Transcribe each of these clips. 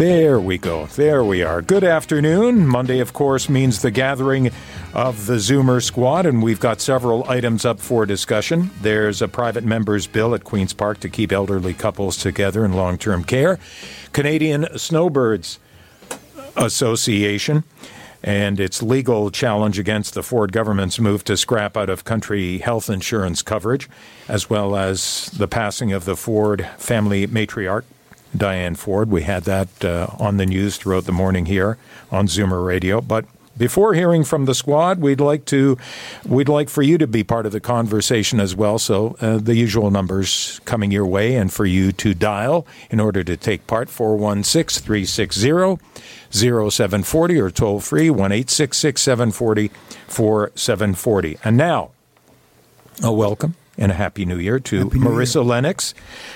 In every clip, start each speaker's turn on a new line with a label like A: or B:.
A: There we go. There we are. Good afternoon. Monday, of course, means the gathering of the Zoomer Squad, and we've got several items up for discussion. There's a private member's bill at Queen's Park to keep elderly couples together in long term care, Canadian Snowbirds Association, and its legal challenge against the Ford government's move to scrap out of country health insurance coverage, as well as the passing of the Ford family matriarch Diane Ford. We had that uh, on the news throughout the morning here on Zoomer Radio. But before hearing from the squad, we'd like to we'd like for you to be part of the conversation as well. So uh, the usual numbers coming your way, and for you to dial in order to take part 416 360 0740 or toll free 1 740 4740. And now, a welcome and a happy new year to
B: Happy
A: Marissa
B: Year.
A: Lennox,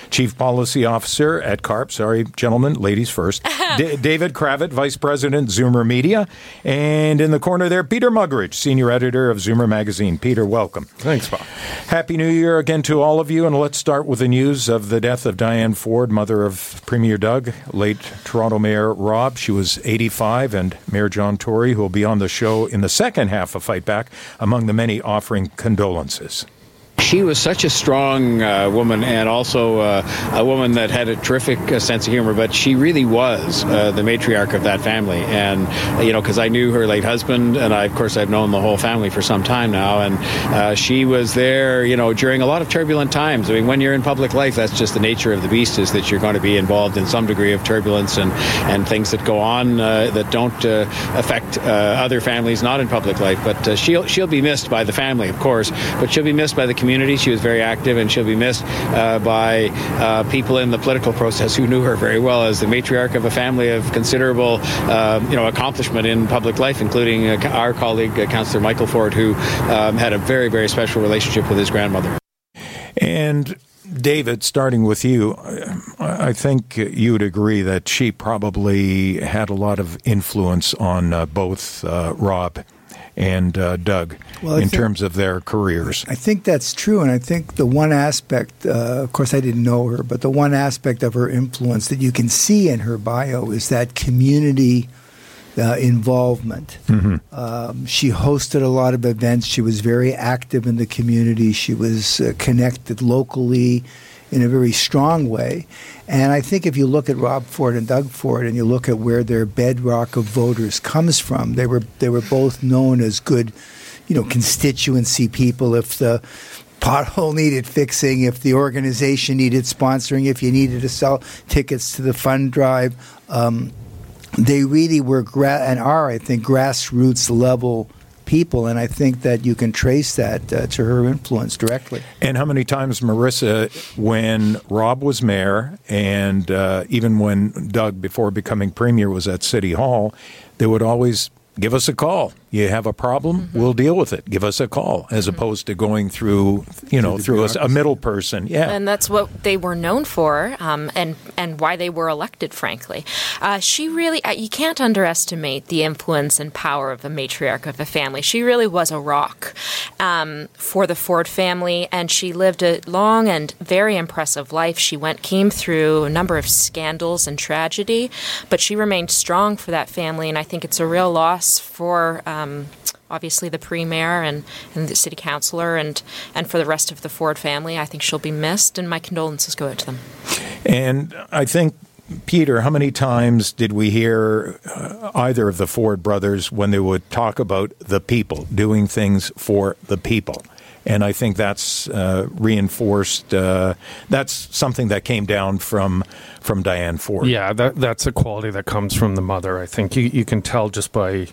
A: Chief Policy Officer at CARP. Sorry, gentlemen, ladies first. D- David Cravit, Vice President, Zoomer Media. And in the corner there, Peter Muggeridge, Senior Editor of Zoomer Magazine. Peter, welcome.
B: Thanks, Bob.
A: Happy New Year again to all of you. And let's start with the news of the death of Diane Ford, mother of Premier Doug, late Toronto Mayor Rob. She was 85, and Mayor John Tory, who will be on the show in the second half of Fight Back, among the many offering condolences.
C: She was such a strong uh, woman and also uh, a woman that had a terrific uh, sense of humor, but she really was uh, the matriarch of that family. And, you know, because I knew her late husband, and I, of course, I've known the whole family for some time now. And uh, she was there, you know, during a lot of turbulent times. I mean, when you're in public life, that's just the nature of the beast, is that you're going to be involved in some degree of turbulence and, and things that go on uh, that don't affect other families not in public life. But she'll, she'll be missed by the family, of course, but she'll be missed by the community. She was very active, and she'll be missed uh, by uh, people in the political process who knew her very well as the matriarch of a family of considerable, uh, you know, accomplishment in public life, including uh, our colleague, uh, Councillor Michael Ford, who um, had a very, very special relationship with his grandmother.
A: And David, starting with you, I I think you would agree that she probably had a lot of influence on uh, both uh, Rob and uh, Doug
B: Well,
A: in
B: think-
A: terms of their careers.
B: I think that's true, and I think the one aspect, uh, of course, I didn't know her, but the one aspect of her influence that you can see in her bio is that community uh, involvement. Um, she hosted a lot of events. She was very active in the community. She was uh, connected locally in a very strong way. And I think if you look at Rob Ford and Doug Ford, and you look at where their bedrock of voters comes from, they were they were both known as good, you know, constituency people. If the pothole needed fixing, if the organization needed sponsoring, if you needed to sell tickets to the fund drive. Um, they really were gra- and are, I think, grassroots level people, and I think that you can trace that uh, to her influence directly.
A: And how many times, Marissa, when Rob was mayor, and uh, even when Doug, before becoming premier, was at City Hall, they would always give us a call. You have a problem, we'll deal with it. Give us a call, as opposed to going through, you know, through a, a middle person. Yeah.
D: and that's what they were known for, um, and and why they were elected. Frankly, uh, she really uh, you can't underestimate the influence and power of a matriarch of a family. She really was a rock um, for the Ford family, and she lived a long and very impressive life. She went came through a number of scandals and tragedy, but she remained strong for that family, and I think it's a real loss for. Um, Obviously, the premier and, and the city councilor, and, and for the rest of the Ford family, I think she'll be missed, and my condolences go out to them.
A: And I think, Peter, how many times did we hear uh, either of the Ford brothers when they would talk about the people, doing things for the people? And I think that's uh, reinforced. Uh, that's something that came down from from Diane Ford.
E: Yeah, that that's a quality that comes from the mother. I think you you can tell just by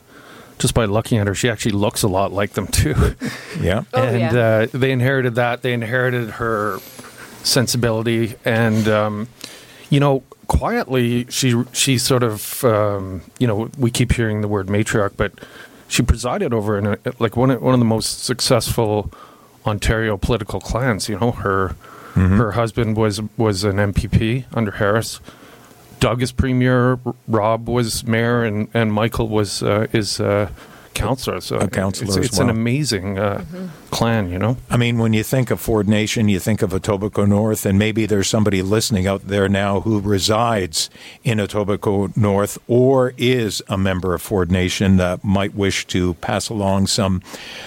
E: just by looking at her, she actually looks a lot like them too.
A: yeah.
D: Oh,
E: and
D: yeah.
E: Uh, they inherited that. They inherited her sensibility, and um, you know, quietly, she she sort of um, you know, we keep hearing the word matriarch, but she presided over in a, like one of, one of the most successful Ontario political clans. You know, her her husband was was an MPP under Harris. Doug is premier. Rob was mayor, and, and Michael was uh, is uh, counselor. So
A: A counselor
E: it's,
A: as
E: it's an amazing uh, clan, you know.
A: I mean, when you think of Ford Nation, you think of Etobicoke North, and maybe there's somebody listening out there now who resides in Etobicoke North or is a member of Ford Nation that might wish to pass along some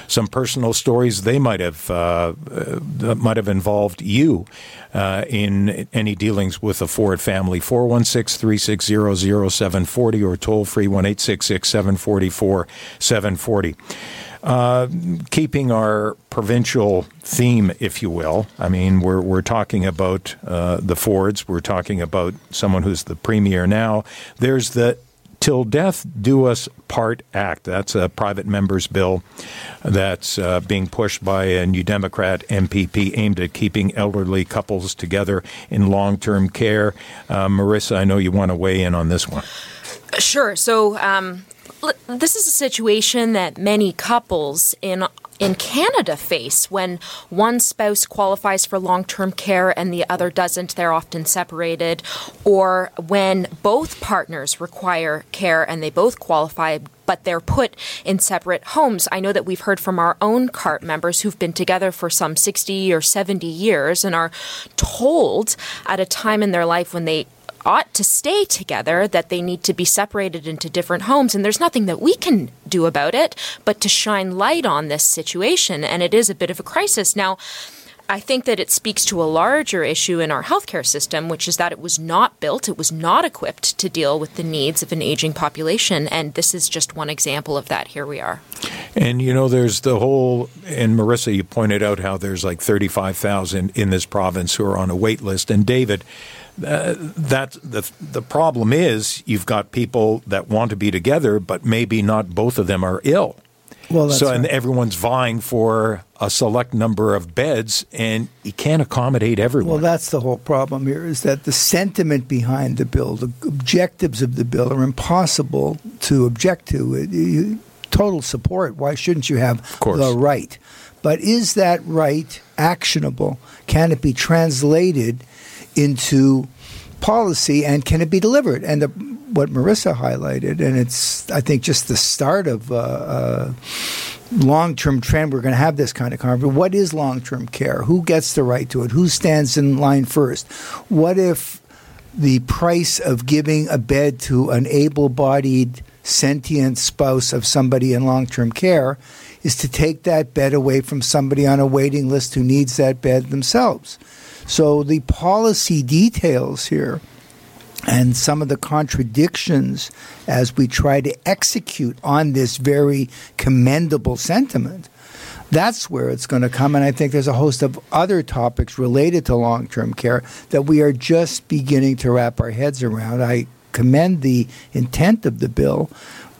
A: some personal stories they might have uh, uh, that might have involved you uh, in any dealings with the Ford family. 416 360 0740 or toll free 1 866 744 740 Uh, keeping our provincial theme, if you will. I mean, we're we're talking about uh, the Fords. We're talking about someone who's the premier now. There's the Till Death Do Us Part Act. That's a private member's bill that's uh, being pushed by a New Democrat MPP aimed at keeping elderly couples together in long term care. Uh, Marissa, I know you want to weigh in on this one.
D: Sure. So um, this is a situation that many couples in in Canada face when one spouse qualifies for long-term care and the other doesn't. They're often separated, or when both partners require care and they both qualify. But they're put in separate homes. I know that we've heard from our own CARP members who've been together for some 60 or 70 years and are told at a time in their life when they ought to stay together, that they need to be separated into different homes. And there's nothing that we can do about it but to shine light on this situation. And it is a bit of a crisis. Now, I think that it speaks to a larger issue in our healthcare system, which is that it was not built, it was not equipped to deal with the needs of an aging population. And this is just one example of that. Here we are.
A: And you know, there's the whole, and Marissa, you pointed out how there's like 35,000 in this province who are on a wait list. And David, uh, that the the problem is you've got people that want to be together, but maybe not both of them are ill.
B: Well, that's
A: so and
B: right.
A: everyone's vying for a select number of beds, and you can't accommodate everyone.
B: Well, that's the whole problem here is that the sentiment behind the bill, the objectives of the bill are impossible to object to. It- you- total support. Why shouldn't you have the right? But is that right actionable? Can it be translated into policy and can it be delivered? And the, what Marissa highlighted, and it's, I think, just the start of uh, uh, long term trend. We're going to have this kind of conversation. What is long term care? Who gets the right to it? Who stands in line first? What if the price of giving a bed to an able bodied, sentient spouse of somebody in long term care is to take that bed away from somebody on a waiting list who needs that bed themselves? So the policy details here and some of the contradictions as we try to execute on this very commendable sentiment. That's where it's going to come. And I think there's a host of other topics related to long term care that we are just beginning to wrap our heads around. I commend the intent of the bill,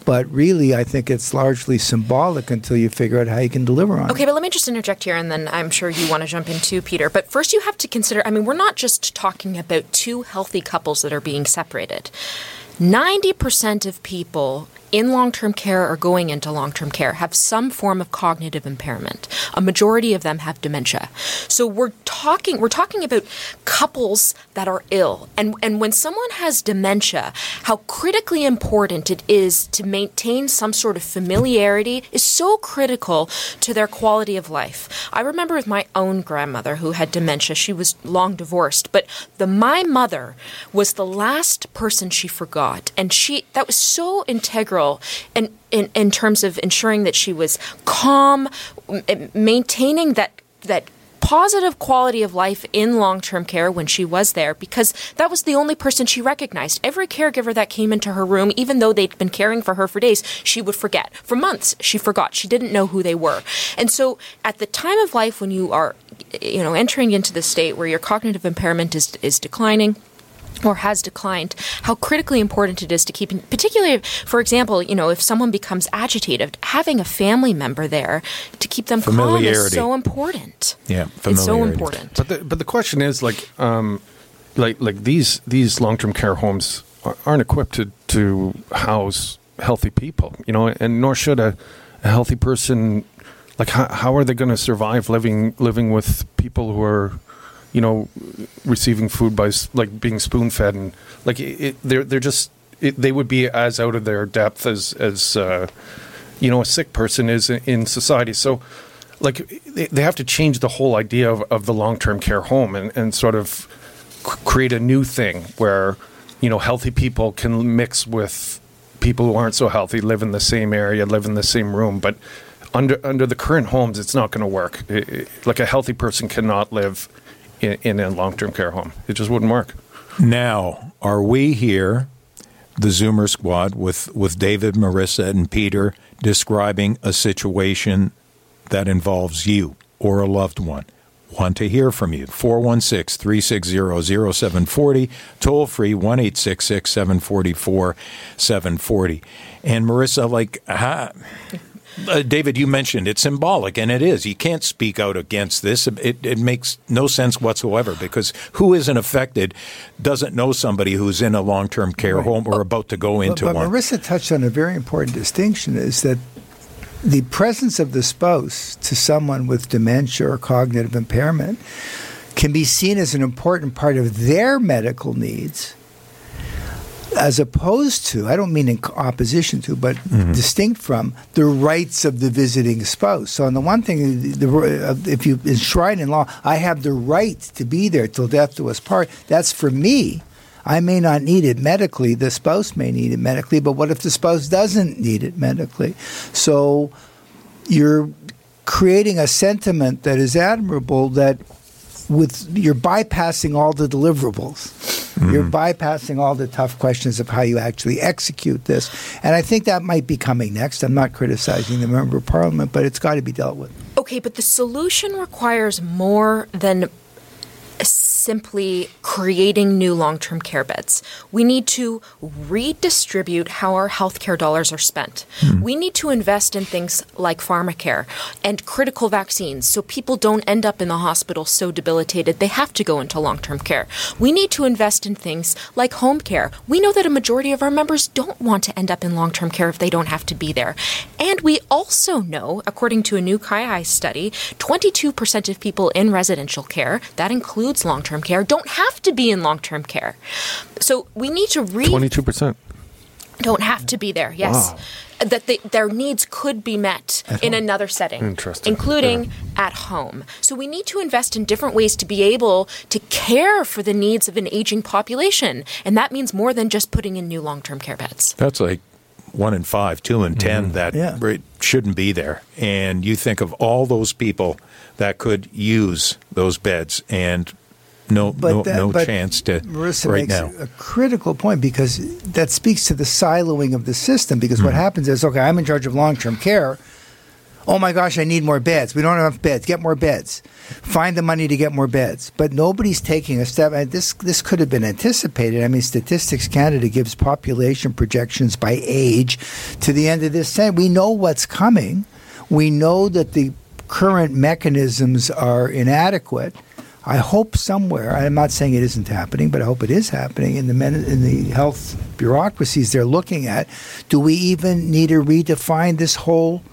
B: but really I think it's largely symbolic until you figure out how you can deliver on it.
D: Okay, but let me just interject here, and then I'm sure you want to jump in too, Peter. But first, you have to consider I mean, we're not just talking about two healthy couples that are being separated. 90% of people in long term care or going into long term care have some form of cognitive impairment. A majority of them have dementia. So we're talking we're talking about couples that are ill. And and when someone has dementia, how critically important it is to maintain some sort of familiarity is so critical to their quality of life. I remember with my own grandmother who had dementia, she was long divorced, but the my mother was the last person she forgot. And she that was so integral in, in, in terms of ensuring that she was calm, maintaining that that positive quality of life in long-term care when she was there because that was the only person she recognized. Every caregiver that came into her room, even though they'd been caring for her for days, she would forget. For months, she forgot. She didn't know who they were. And so at the time of life when you are you know entering into the state where your cognitive impairment is is declining, or has declined, how critically important it is to keep, particularly, for example, you know, if someone becomes agitated, having a family member there to keep them calm is so important.
A: Yeah,
D: it's so important.
E: But the, but the question is like, um, like like these these long term care homes aren't equipped to, to house healthy people, you know, and nor should a, a healthy person. Like, how, how are they going to survive living living with people who are you know, receiving food by like being spoon fed and like it, they're they're just it, they would be as out of their depth as as uh, you know a sick person is in society. So like they, they have to change the whole idea of, of the long term care home and, and sort of create a new thing where you know healthy people can mix with people who aren't so healthy, live in the same area, live in the same room, but under under the current homes, it's not going to work. It, it, like a healthy person cannot live in, in a long term care home. It just wouldn't work.
A: Now, are we here, the Zoomer squad, with, with David, Marissa, and Peter describing a situation that involves you or a loved one? Want to hear from you. 416 360 0740, toll free 1 744 740. And Marissa, like, how, uh, David, you mentioned it's symbolic, and it is. You can't speak out against this. It, it makes no sense whatsoever because who isn't affected doesn't know somebody who's in a long term care right. home or about to go into
B: but, but
A: one.
B: Marissa touched on a very important distinction is that the presence of the spouse to someone with dementia or cognitive impairment can be seen as an important part of their medical needs as opposed to, I don't mean in opposition to, but mm-hmm. distinct from the rights of the visiting spouse. So, on the one thing, the, uh, if you enshrine in law, I have the right to be there till death do us part. That's for me. I may not need it medically. The spouse may need it medically, but what if the spouse doesn't need it medically? So, you're creating a sentiment that is admirable that with you're bypassing all the deliverables. Mm-hmm. You're bypassing all the tough questions of how you actually execute this. And I think that might be coming next. I'm not criticizing the member of parliament, but it's got to be dealt with.
D: Okay, but the solution requires more than simply creating new long term care beds. We need to redistribute how our healthcare dollars are spent. Mm. We need to invest in things like pharmacare and critical vaccines so people don't end up in the hospital so debilitated they have to go into long term care. We need to invest in things like home care. We know that a majority of our members don't want to end up in long term care if they don't have to be there. And we also know, according to a new CIHI study, 22% of people in residential care, that includes long term term care don't have to be in long term care. So we need to read.
E: 22%.
D: Don't have to be there, yes. Wow that they, their needs could be met at in home. another setting, including yeah. at home. So we need to invest in different ways to be able to care for the needs of an aging population, and that means more than just putting in new long-term care beds.
A: That's like one in five, two in 10 mm-hmm. that yeah. shouldn't be there. And you think of all those people that could use those beds and no, but no, that, no but chance to
B: Marissa
A: right
B: makes
A: now.
B: A critical point because that speaks to the siloing of the system. Because mm-hmm. what happens is, okay, I'm in charge of long term care. Oh my gosh, I need more beds. We don't have enough beds. Get more beds. Find the money to get more beds. But nobody's taking a step. And this this could have been anticipated. I mean, Statistics Canada gives population projections by age to the end of this century. We know what's coming. We know that the current mechanisms are inadequate I hope somewhere. I'm not saying it isn't happening, but I hope it is happening in the men, in the health bureaucracies they're looking at. Do we even need to redefine this whole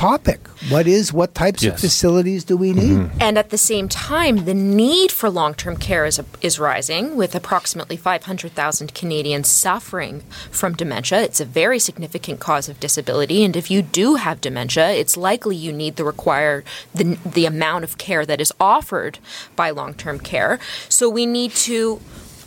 B: topic. What is what types yes. of facilities do we need? Mm-hmm.
D: And at the same time, the need for long-term care is is rising with approximately 500,000 Canadians suffering from dementia. It's a very significant cause of disability and if you do have dementia, it's likely you need the required the the amount of care that is offered by long-term care. So we need to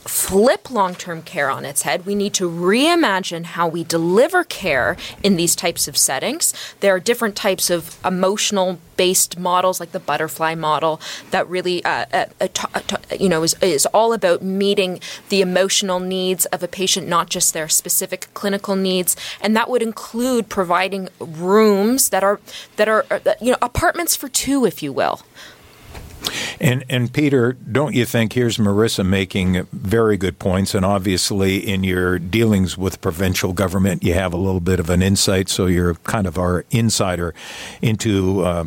D: flip long term care on its head. We need to reimagine how we deliver care in these types of settings. There are different types of emotional based models, like the butterfly model, that really, uh, uh, uh, uh, you know, is, is all about meeting the emotional needs of a patient, not just their specific clinical needs. And that would include providing rooms that are that are, uh, you know, apartments for two, if you will.
A: And and Peter, don't you think here's Marissa making very good points, and obviously in your dealings with provincial government, you have a little bit of an insight, so you're kind of our insider into uh,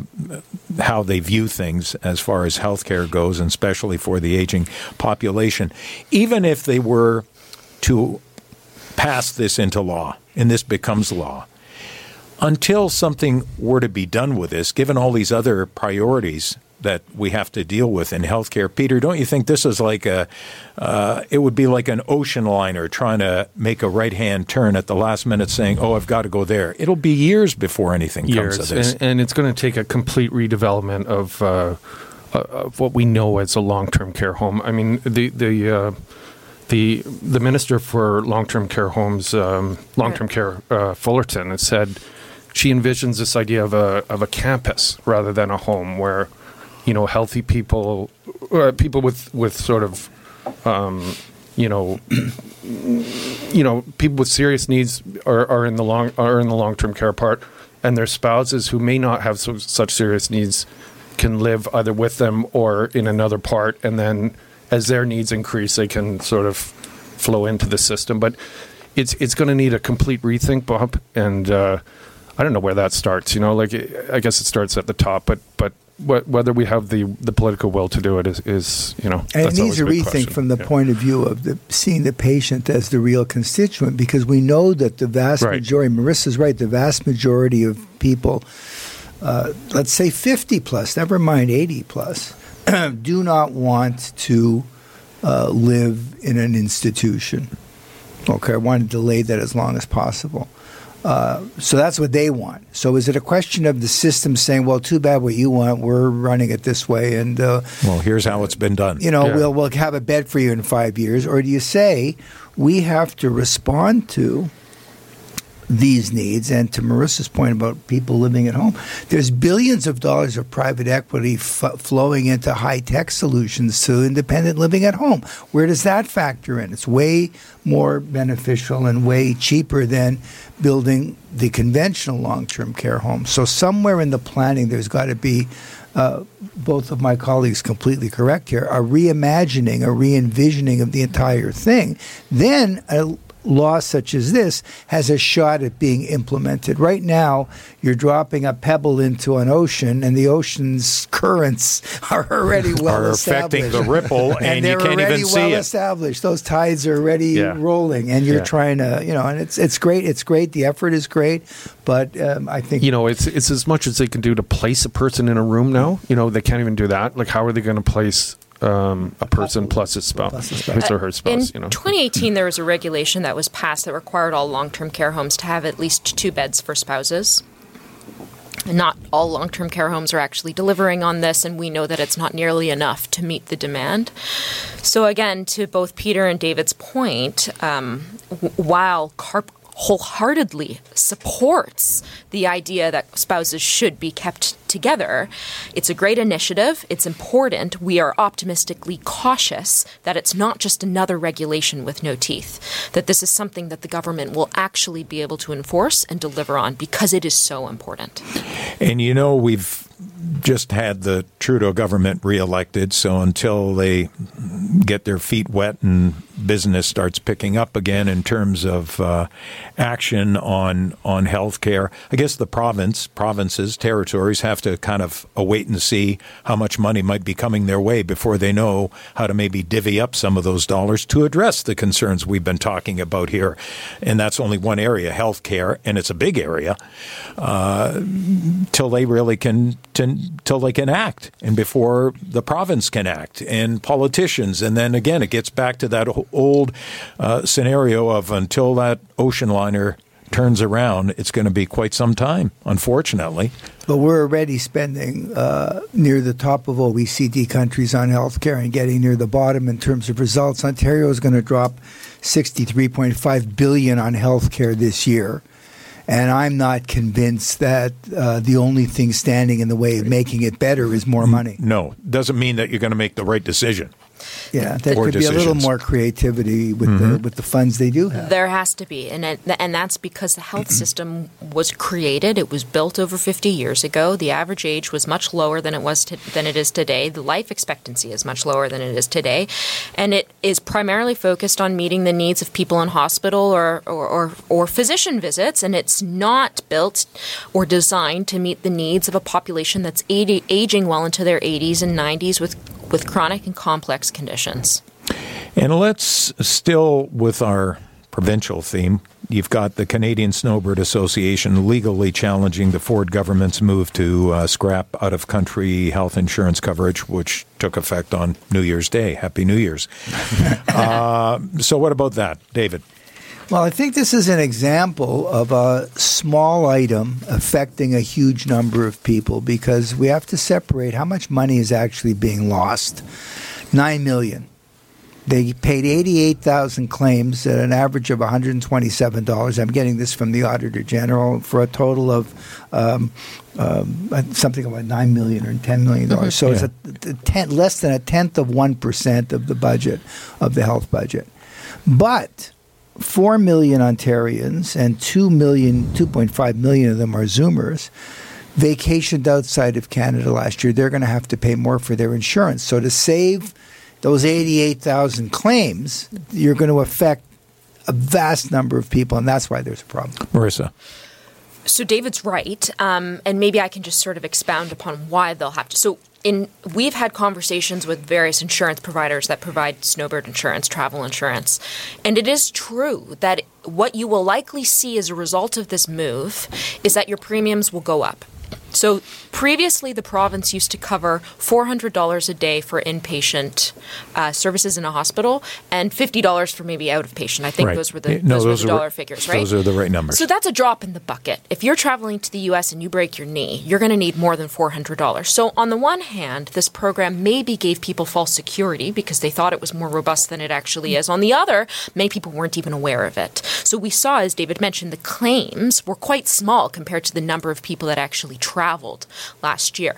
A: how they view things as far as healthcare goes, and especially for the aging population. Even if they were to pass this into law, and this becomes law until something were to be done with this, given all these other priorities that we have to deal with in healthcare, Peter, don't you think this is like a? Uh, it would be like an ocean liner trying to make a right hand turn at the last minute, saying, "Oh, I've got to go there." It'll be years before anything
E: years,
A: comes of this,
E: and, and it's going to take a complete redevelopment of. Uh, of what we know as a long-term care home. I mean, the the uh, the the minister for long-term care homes, um, long-term care, uh, Fullerton, has said she envisions this idea of a of a campus rather than a home where you know healthy people uh, people with with sort of um, you know you know people with serious needs are, are in the long are in the long term care part and their spouses who may not have so, such serious needs can live either with them or in another part and then as their needs increase they can sort of flow into the system but it's it's going to need a complete rethink bob and uh, I don't know where that starts. You know, like I guess it starts at the top, but but whether we have the the political will to do it is, is you know
B: and it needs a rethink question. from the yeah. point of view of the, seeing the patient as the real constituent because we know that the vast right. majority marissa's right the vast majority of people uh, let's say 50 plus never mind 80 plus do not want to uh, live in an institution okay i want to delay that as long as possible uh, so that's what they want. So is it a question of the system saying, "Well, too bad what you want. We're running it this way," and uh,
A: well, here's how it's been done.
B: You know, yeah. we'll we'll have a bed for you in five years, or do you say we have to respond to these needs. And to Marissa's point about people living at home, there's billions of dollars of private equity f- flowing into high tech solutions to independent living at home. Where does that factor in? It's way more beneficial and way cheaper than building the conventional long term care home. So, somewhere in the planning, there's got to be. Uh, both of my colleagues completely correct here, a reimagining, a re envisioning of the entire thing. Then a law such as this has a shot at being implemented. Right now, you're dropping a pebble into an ocean, and the ocean's currents are already well
A: are
B: established.
A: affecting the ripple, and,
B: and
A: you can't even see
B: well
A: it.
B: established. Those tides are already yeah. rolling, and you're yeah. trying to, you know, and it's it's great. It's great. The effort is great, but um, I think
E: you know, it's it's as much as they can do to place a person in a room now. You know, they can't even do that. Like, how are they going to place um, a person plus his spouse, his or her spouse.
D: In
E: you know.
D: 2018, there was a regulation that was passed that required all long-term care homes to have at least two beds for spouses. Not all long term care homes are actually delivering on this, and we know that it's not nearly enough to meet the demand. So, again, to both Peter and David's point, um, while CARP wholeheartedly supports the idea that spouses should be kept together. It's a great initiative. It's important. We are optimistically cautious that it's not just another regulation with no teeth, that this is something that the government will actually be able to enforce and deliver on because it is so important.
A: And you know, we've just had the Trudeau government reelected, so until they get their feet wet and business starts picking up again in terms of uh, action on on health care, I guess the province, provinces, territories have to kind of await and see how much money might be coming their way before they know how to maybe divvy up some of those dollars to address the concerns we've been talking about here. And that's only one area, health care, and it's a big area. Uh, till they really can till they can act and before the province can act and politicians and then again it gets back to that old uh, scenario of until that ocean liner turns around, it's going to be quite some time, unfortunately.
B: But we're already spending uh, near the top of OECD countries on healthcare and getting near the bottom in terms of results. Ontario is going to drop 63.5 billion on healthcare this year. And I'm not convinced that uh, the only thing standing in the way of making it better is more money.
A: No, doesn't mean that you're going to make the right decision.
B: Yeah, there
A: Or
B: could be a little more creativity with the with the funds they do have.
D: There has to be, and it, and that's because the health system was created. It was built over 50 years ago. The average age was much lower than it was to, than it is today. The life expectancy is much lower than it is today, and it is primarily focused on meeting the needs of people in hospital or or, or, or physician visits. And it's not built or designed to meet the needs of a population that's 80, aging well into their 80s and 90s with with chronic and complex conditions.
A: And let's still with our provincial theme. You've got the Canadian Snowbird Association legally challenging the Ford government's move to uh, scrap out of country health insurance coverage, which took effect on New Year's Day. Happy New Year's. uh, so, what about that, David?
B: Well, I think this is an example of a small item affecting a huge number of people because we have to separate how much money is actually being lost. Nine million. They paid 88,000 claims at an average of $127. I'm getting this from the Auditor General for a total of um, um, something about 9 million or $10 million. dollars. So it's a, a ten, less than a tenth of 1% of the budget, of the health budget. But 4 million Ontarians and 2 million, 2.5 million of them are Zoomers vacationed outside of Canada last year. They're going to have to pay more for their insurance. So to save those 88,000 claims, you're going to affect a vast number of people, and that's why there's a problem.
A: Marissa.
D: So David's right, um, and maybe I can just sort of expound upon why they'll have to. So in we've had conversations with various insurance providers that provide snowbird insurance, travel insurance, and it is true that what you will likely see as a result of this move is that your premiums will go up. So previously, the province used to cover $400 a day for inpatient uh, services in a hospital and $50 for maybe out of patient. I think
A: Right.
D: those were the,
A: No,
D: those
A: those
D: were the dollar figures, right?
A: those are the right numbers.
D: So that's a drop in the bucket. If you're traveling to the US and you break your knee, you're going to need more than $400. So, on the one hand, this program maybe gave people false security because they thought it was more robust than it actually is. On the other, many people weren't even aware of it. So, we saw, as David mentioned, the claims were quite small compared to the number of people that actually traveled last year.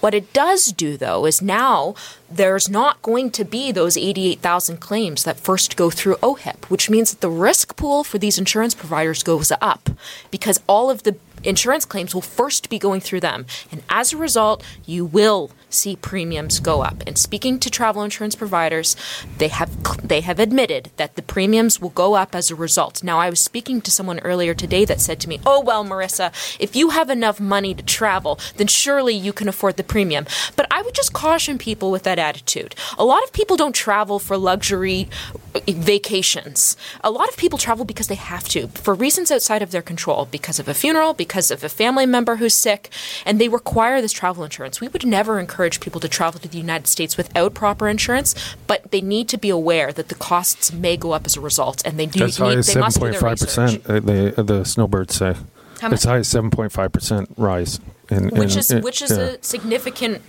D: What it does do, though, is now there's not going to be those 88,000 claims that first go through OHIP, which means that the risk pool for these insurance providers goes up because all of the insurance claims will first be going through them. And as a result, you will see premiums go up. And speaking to travel insurance providers, they have they have admitted that the premiums will go up as a result. Now, I was speaking to someone earlier today that said to me, "Oh well, Marissa, if you have enough money to travel, then surely you can afford the premium." But I would just caution people with that attitude. A lot of people don't travel for luxury vacations. A lot of people travel because they have to, for reasons outside of their control, because of a funeral, because of a family member who's sick, and they require this travel insurance. We would never encourage people to travel to the United States without proper insurance, but they need to be aware that the costs may go up as a result, and they do
E: As high
D: need,
E: as
D: they
E: seven
D: must do
E: point
D: their
E: five
D: research.
E: percent. Uh, the uh, the snowbirds say
D: How much?
E: as high as seven point five percent rise. In,
D: Which
E: in-
D: is
E: in-
D: which is
E: yeah.
D: a significant,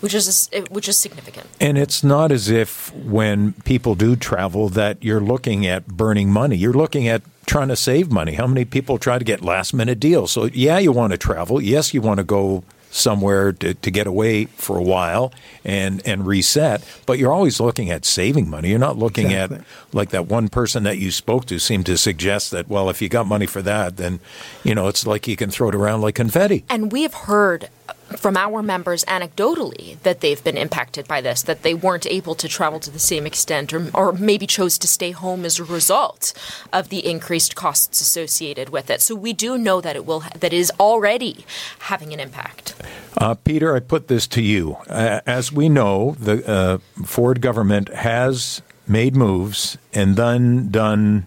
D: which is a, which is significant.
A: And it's not as if when people do travel that you're looking at burning money. You're looking at trying to save money. How many people try to get last minute deals? So, yeah, you want to travel. Yes, you want to go somewhere to, to get away for a while and, and reset, but you're always looking at saving money. You're not looking
B: Exactly.
A: at, like that one person that you spoke to seemed to suggest that, well, if you got money for that, then, you know, it's like you can throw it around like confetti.
D: And we have heard from our members anecdotally that they've been impacted by this, that they weren't able to travel to the same extent or, or maybe chose to stay home as a result of the increased costs associated with it. So we do know that it will that is already having an impact.
A: Uh, Peter, I put this to you. Uh, as we know, the uh, Ford government has made moves and then done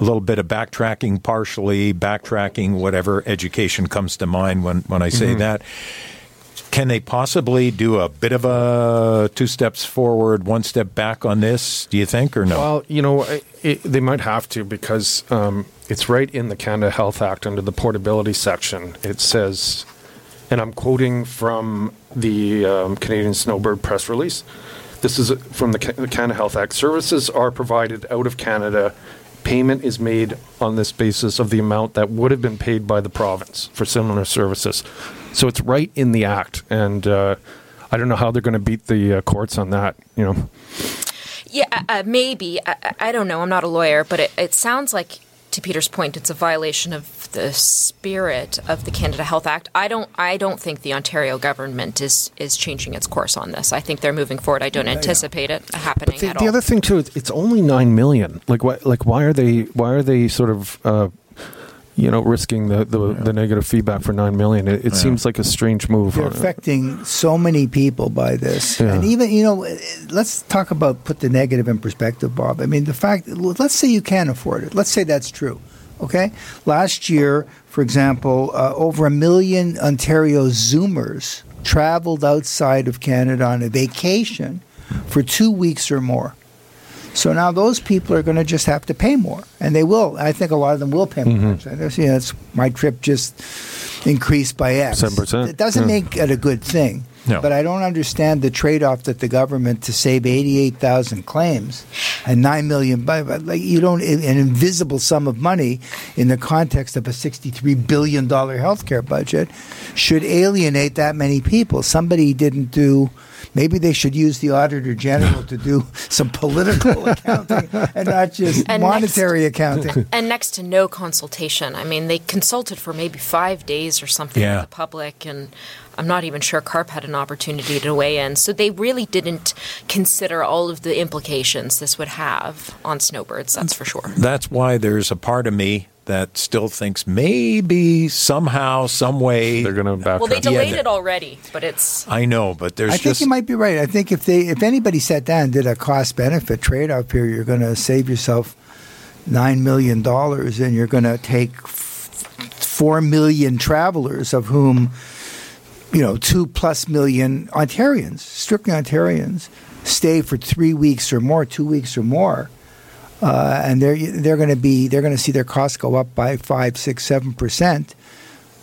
A: a little bit of backtracking, partially backtracking, whatever education comes to mind when, when I say that. Can they possibly do a bit of a two steps forward, one step back on this, do you think, or no?
E: Well, you know, it, they might have to because um, it's right in the Canada Health Act under the portability section. It says, and I'm quoting from the um, Canadian Snowbird press release. This is from the Canada Health Act. Services are provided out of Canada. Payment is made on this basis of the amount that would have been paid by the province for similar services. So it's right in the act, and uh, I don't know how they're going to beat the uh, courts on that. You know.
D: Yeah, uh, maybe. I, I, don't know. I'm not a lawyer, but it, it sounds like, to Peter's point, it's a violation of the spirit of the Canada Health Act. I don't. I don't think the Ontario government is is changing its course on this. I think they're moving forward. I don't yeah, anticipate yeah. it happening
E: the,
D: at
E: the
D: all.
E: other thing too, it's only nine million. Like why? Like why are they? Why are they sort of? Uh, you know, risking the, the, yeah. the, negative feedback for nine million. It, it yeah. seems like a strange move.
B: They're affecting so many people by this, yeah. and even you know, let's talk about put the negative in perspective, Bob. I mean, the fact. Let's say you can't afford it. Let's say that's true. Okay, last year, for example, uh, over a million Ontario Zoomers traveled outside of Canada on a vacation for two weeks or more. So now those people are going to just have to pay more, and they will. I think a lot of them will pay more. Mm-hmm. You know, my trip just increased by X.
E: Seven percent.
B: It doesn't yeah. make it a good thing. No. But I don't understand the trade-off that the government to save eighty-eight thousand claims and nine million. Like you don't an invisible sum of money in the context of a sixty-three billion dollar healthcare budget should alienate that many people. Somebody didn't do maybe they should use the auditor general to do some political accounting and not just and monetary next, accounting.
D: And next to no consultation. I mean, they consulted for maybe five days or something yeah. with the public, and I'm not even sure CARP had an opportunity to weigh in. So they really didn't consider all of the implications this would have on snowbirds, that's for sure.
A: That's why there's a part of me that still thinks maybe somehow, some way
E: they're going to back.
D: Well, they delayed yeah, it already, but it's.
A: I know, but there's.
B: I
A: just,
B: think you might be right. I think if they, if anybody sat down and did a cost benefit trade off here, you're going to save yourself nine million dollars, and you're going to take four million travelers, of whom, you know, two plus million Ontarians, strictly Ontarians, stay for three weeks or more, two weeks or more uh, and they're they're going to be they're going to see their costs go up by five, six, seven percent.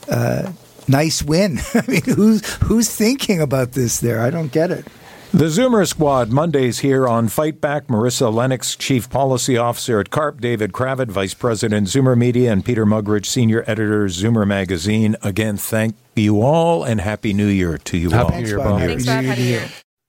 B: Uh, nice win. I mean, who's who's thinking about this? There, I don't get it.
A: The Zoomer Squad, Mondays here on Fight Back. Marissa Lennox, Chief Policy Officer at CARP, David Cravit, Vice President, Zoomer Media, and Peter Muggeridge, Senior Editor, Zoomer Magazine. Again, thank you all and Happy New Year to you
E: happy
A: all.
E: Happy New Year, Bob.
D: Thanks, Happy New Year.